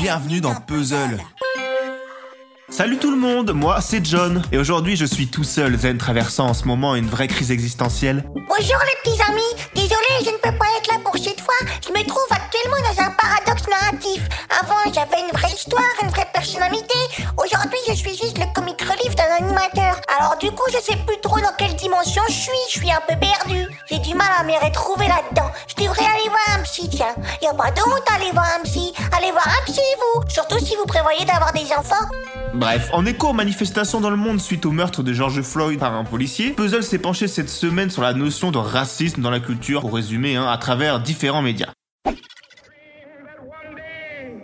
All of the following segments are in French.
Bienvenue dans Puzzle. Salut tout le monde, moi c'est John, et aujourd'hui je suis tout seul, zen traversant en ce moment une vraie crise existentielle. Bonjour les petits amis, désolé je ne peux pas être là pour cette fois, je me trouve actuellement dans un paradoxe narratif. Avant j'avais une vraie histoire, une vraie personnalité, aujourd'hui je suis juste le comic relief d'un animateur. Alors du coup je sais plus trop dans quelle dimension je suis, je suis un peu perdu. J'ai du mal à me retrouver là-dedans. Je devrais aller voir un psy, tiens. Y a pas de honte à aller voir un psy. Allez voir un psy vous, surtout si vous prévoyez d'avoir des enfants. Bref, en écho aux manifestations dans le monde suite au meurtre de George Floyd par un policier, Puzzle s'est penché cette semaine sur la notion de racisme dans la culture, pour résumer, hein, à travers différents médias.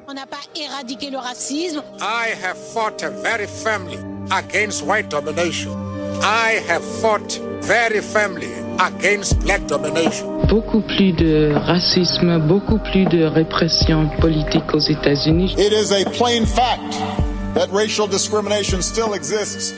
On n'a pas éradiqué le racisme. I have fought very firmly against white domination. I have fought very firmly against black domination. Beaucoup plus de racisme, beaucoup plus de répression politique aux États-Unis. It is a plain fact that racial discrimination still exists.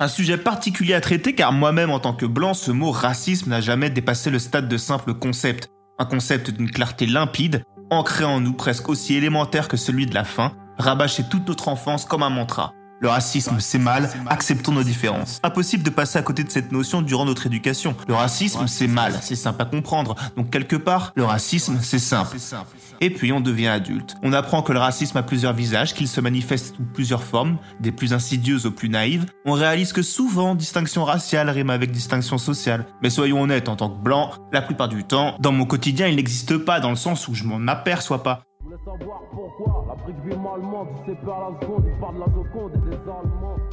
Un sujet particulier à traiter car moi-même en tant que blanc, ce mot racisme n'a jamais dépassé le stade de simple concept. Un concept d'une clarté limpide, ancré en nous presque aussi élémentaire que celui de la faim, rabâché toute notre enfance comme un mantra. Le racisme, c'est mal, acceptons nos différences. Impossible de passer à côté de cette notion durant notre éducation. Le racisme, c'est mal, c'est simple à comprendre. Donc quelque part, le racisme, c'est simple. Et puis on devient adulte. On apprend que le racisme a plusieurs visages, qu'il se manifeste sous plusieurs formes, des plus insidieuses aux plus naïves. On réalise que souvent, distinction raciale rime avec distinction sociale. Mais soyons honnêtes, en tant que blanc, la plupart du temps, dans mon quotidien, il n'existe pas dans le sens où je m'en aperçois pas.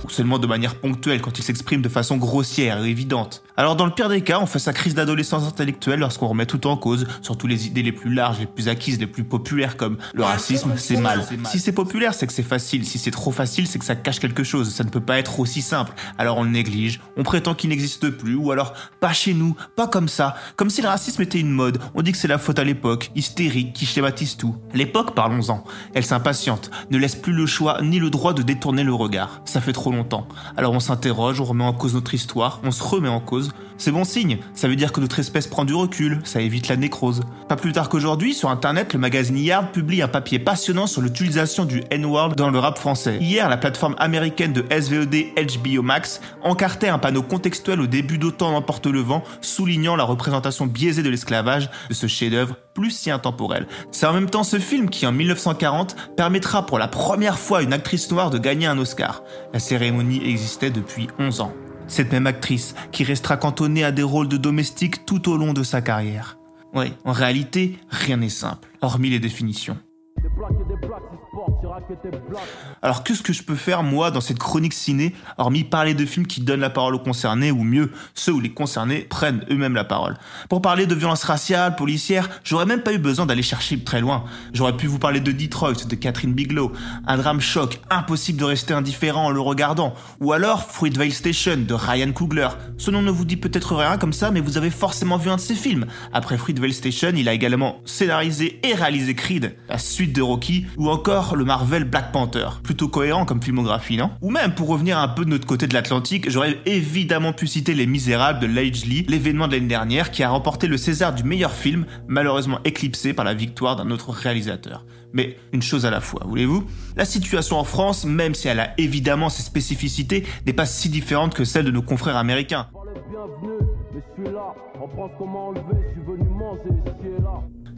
Ou seulement de manière ponctuelle quand il s'exprime de façon grossière et évidente. Alors dans le pire des cas, on fait sa crise d'adolescence intellectuelle lorsqu'on remet tout en cause, surtout les idées les plus larges, les plus acquises, les plus populaires comme le racisme, c'est mal. Si c'est populaire, c'est que c'est facile. Si c'est trop facile, c'est que ça cache quelque chose. Ça ne peut pas être aussi simple. Alors on le néglige, on prétend qu'il n'existe plus, ou alors pas chez nous, pas comme ça, comme si le racisme était une mode. On dit que c'est la faute à l'époque, hystérique, qui schématise tout. L'époque, parlons-en. Elle s'impatiente, ne laisse plus le choix ni le droit de détourner le regard. Ça fait trop longtemps. Alors on s'interroge, on remet en cause notre histoire, on se remet en cause. C'est bon signe, ça veut dire que notre espèce prend du recul, ça évite la nécrose. Pas plus tard qu'aujourd'hui, sur internet, le magazine Yard publie un papier passionnant sur l'utilisation du N-word dans le rap français. Hier, la plateforme américaine de SVOD HBO Max encartait un panneau contextuel au début d'Autant n'emporte le vent, soulignant la représentation biaisée de l'esclavage de ce chef-d'œuvre plus si intemporel. C'est en même temps ce film qui, en 1940, permettra pour la première fois à une actrice noire de gagner un Oscar. La cérémonie existait depuis 11 ans. Cette même actrice qui restera cantonnée à des rôles de domestique tout au long de sa carrière. Oui, en réalité, rien n'est simple, hormis les définitions. Alors qu'est-ce que je peux faire moi dans cette chronique ciné, hormis parler de films qui donnent la parole aux concernés, ou mieux, ceux où les concernés prennent eux-mêmes la parole? Pour parler de violence raciale, policière, j'aurais même pas eu besoin d'aller chercher très loin. J'aurais pu vous parler de Detroit, de Catherine Bigelow, un drame choc, impossible de rester indifférent en le regardant, ou alors Fruitvale Station de Ryan Coogler. Ce nom ne vous dit peut-être rien comme ça, mais vous avez forcément vu un de ses films. Après Fruitvale Station, il a également scénarisé et réalisé Creed, la suite de Rocky, ou encore le Marvel Black Panther. Plutôt cohérent comme filmographie, non? Ou même, pour revenir un peu de notre côté de l'Atlantique, j'aurais évidemment pu citer Les Misérables de Lage Lee, l'événement de l'année dernière qui a remporté le César du meilleur film, malheureusement éclipsé par la victoire d'un autre réalisateur. Mais une chose à la fois, voulez-vous? La situation en France, même si elle a évidemment ses spécificités, n'est pas si différente que celle de nos confrères américains.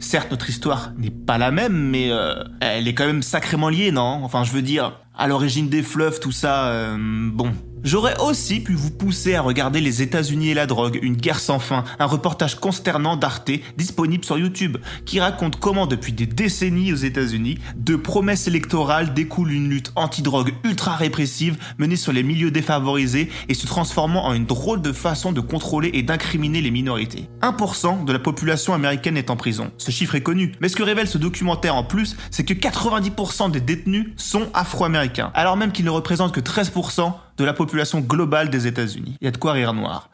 Certes, notre histoire n'est pas la même, mais euh, elle est quand même sacrément liée, non? Enfin, je veux dire, à l'origine des fleuves, tout ça, euh, bon. J'aurais aussi pu vous pousser à regarder Les États-Unis et la drogue, une guerre sans fin, un reportage consternant d'Arte disponible sur YouTube, qui raconte comment depuis des décennies aux États-Unis, de promesses électorales découle une lutte anti-drogue ultra répressive menée sur les milieux défavorisés et se transformant en une drôle de façon de contrôler et d'incriminer les minorités. 1% de la population américaine est en prison. Ce chiffre est connu, mais ce que révèle ce documentaire en plus, c'est que 90% des détenus sont afro-américains, alors même qu'ils ne représentent que 13% de la population globale des États-Unis. Il y a de quoi rire noir.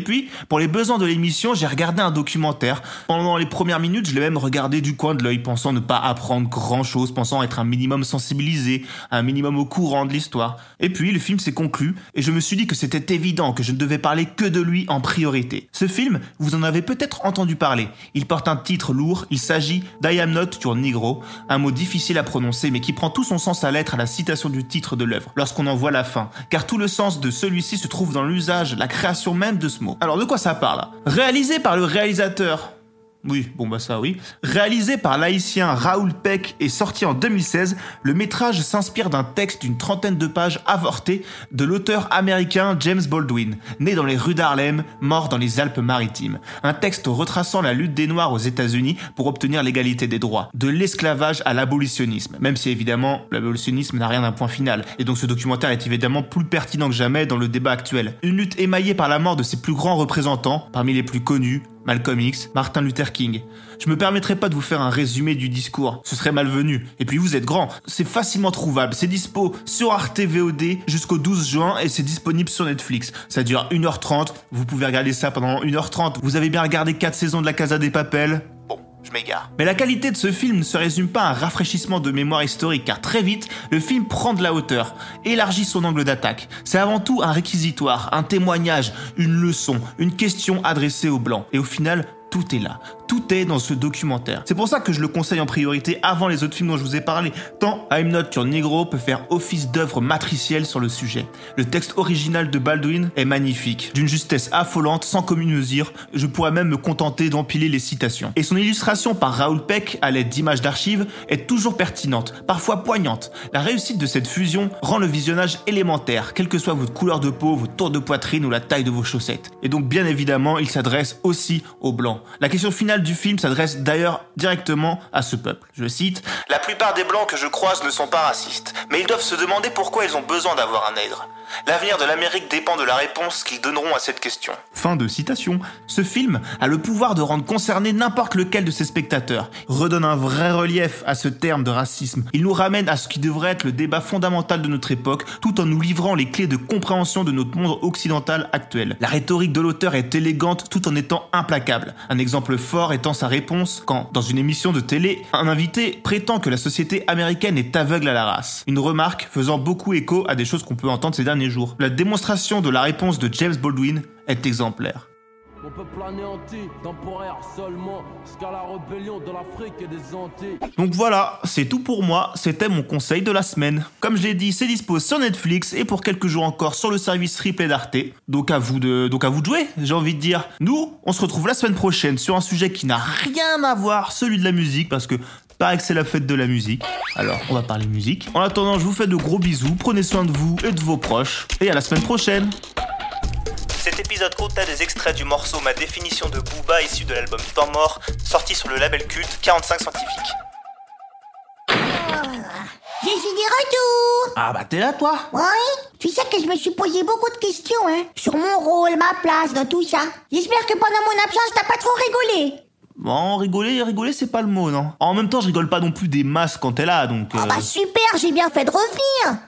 Puis, pour les besoins de l'émission, j'ai regardé un documentaire. Pendant les premières minutes, je l'ai même regardé du coin de l'œil, pensant ne pas apprendre grand chose, pensant être un minimum sensibilisé, un minimum au courant de l'histoire. Et puis, le film s'est conclu, et je me suis dit que c'était évident que je ne devais parler que de lui en priorité. Ce film, vous en avez peut-être entendu parler. Il porte un titre lourd, il s'agit d'I am not your negro, un mot difficile à prononcer, mais qui prend tout son sens à l'être à la citation du titre de l'œuvre, lorsqu'on en voit la fin. Car tout le sens de celui-ci se trouve dans l'usage, la création même de Alors de quoi ça parle? Réalisé par le réalisateur oui, bon bah ça oui. Réalisé par l'haïtien Raoul Peck et sorti en 2016, le métrage s'inspire d'un texte d'une trentaine de pages avorté de l'auteur américain James Baldwin, né dans les rues d'Harlem, mort dans les Alpes-Maritimes. Un texte retraçant la lutte des Noirs aux États-Unis pour obtenir l'égalité des droits, de l'esclavage à l'abolitionnisme, même si évidemment l'abolitionnisme n'a rien d'un point final, et donc ce documentaire est évidemment plus pertinent que jamais dans le débat actuel. Une lutte émaillée par la mort de ses plus grands représentants, parmi les plus connus, Malcolm X, Martin Luther King. Je me permettrai pas de vous faire un résumé du discours, ce serait malvenu. Et puis vous êtes grand, c'est facilement trouvable, c'est dispo sur Arte VOD jusqu'au 12 juin et c'est disponible sur Netflix. Ça dure 1h30, vous pouvez regarder ça pendant 1h30. Vous avez bien regardé 4 saisons de la Casa des Papels Bon, Mais la qualité de ce film ne se résume pas à un rafraîchissement de mémoire historique, car très vite, le film prend de la hauteur, élargit son angle d'attaque. C'est avant tout un réquisitoire, un témoignage, une leçon, une question adressée aux Blancs. Et au final, tout est là. Tout est dans ce documentaire. C'est pour ça que je le conseille en priorité avant les autres films dont je vous ai parlé, tant I'm Not Your Negro peut faire office d'œuvre matricielle sur le sujet. Le texte original de Baldwin est magnifique, d'une justesse affolante, sans commune je pourrais même me contenter d'empiler les citations. Et son illustration par Raoul Peck, à l'aide d'images d'archives, est toujours pertinente, parfois poignante. La réussite de cette fusion rend le visionnage élémentaire, quelle que soit votre couleur de peau, votre tour de poitrine ou la taille de vos chaussettes. Et donc bien évidemment, il s'adresse aussi aux blancs. La question finale du film s'adresse d'ailleurs directement à ce peuple. Je cite La plupart des blancs que je croise ne sont pas racistes, mais ils doivent se demander pourquoi ils ont besoin d'avoir un nègre. L'avenir de l'Amérique dépend de la réponse qu'ils donneront à cette question. Fin de citation. Ce film a le pouvoir de rendre concerné n'importe lequel de ses spectateurs. Redonne un vrai relief à ce terme de racisme. Il nous ramène à ce qui devrait être le débat fondamental de notre époque, tout en nous livrant les clés de compréhension de notre monde occidental actuel. La rhétorique de l'auteur est élégante tout en étant implacable. Un exemple fort étant sa réponse quand, dans une émission de télé, un invité prétend que la société américaine est aveugle à la race. Une remarque faisant beaucoup écho à des choses qu'on peut entendre ces derniers jours. La démonstration de la réponse de James Baldwin est exemplaire. On peut planéanter, temporaire seulement, jusqu'à la rébellion de l'Afrique et des Antilles. Donc voilà, c'est tout pour moi, c'était mon conseil de la semaine. Comme je l'ai dit, c'est dispo sur Netflix et pour quelques jours encore sur le service replay d'Arte. Donc à vous de, donc à vous de jouer, j'ai envie de dire. Nous, on se retrouve la semaine prochaine sur un sujet qui n'a rien à voir, celui de la musique, parce que Paraît que c'est la fête de la musique. Alors, on va parler musique. En attendant, je vous fais de gros bisous, prenez soin de vous et de vos proches, et à la semaine prochaine cet épisode contenait des extraits du morceau Ma définition de Booba issu de l'album Temps mort, sorti sur le label culte 45 scientifique. Je suis de retour Ah bah t'es là toi Oui Tu sais que je me suis posé beaucoup de questions, hein Sur mon rôle, ma place dans tout ça. J'espère que pendant mon absence, t'as pas trop rigolé Bon, rigoler, rigoler, c'est pas le mot, non. En même temps, je rigole pas non plus des masses quand t'es là, donc... Ah bah super, j'ai bien fait de revenir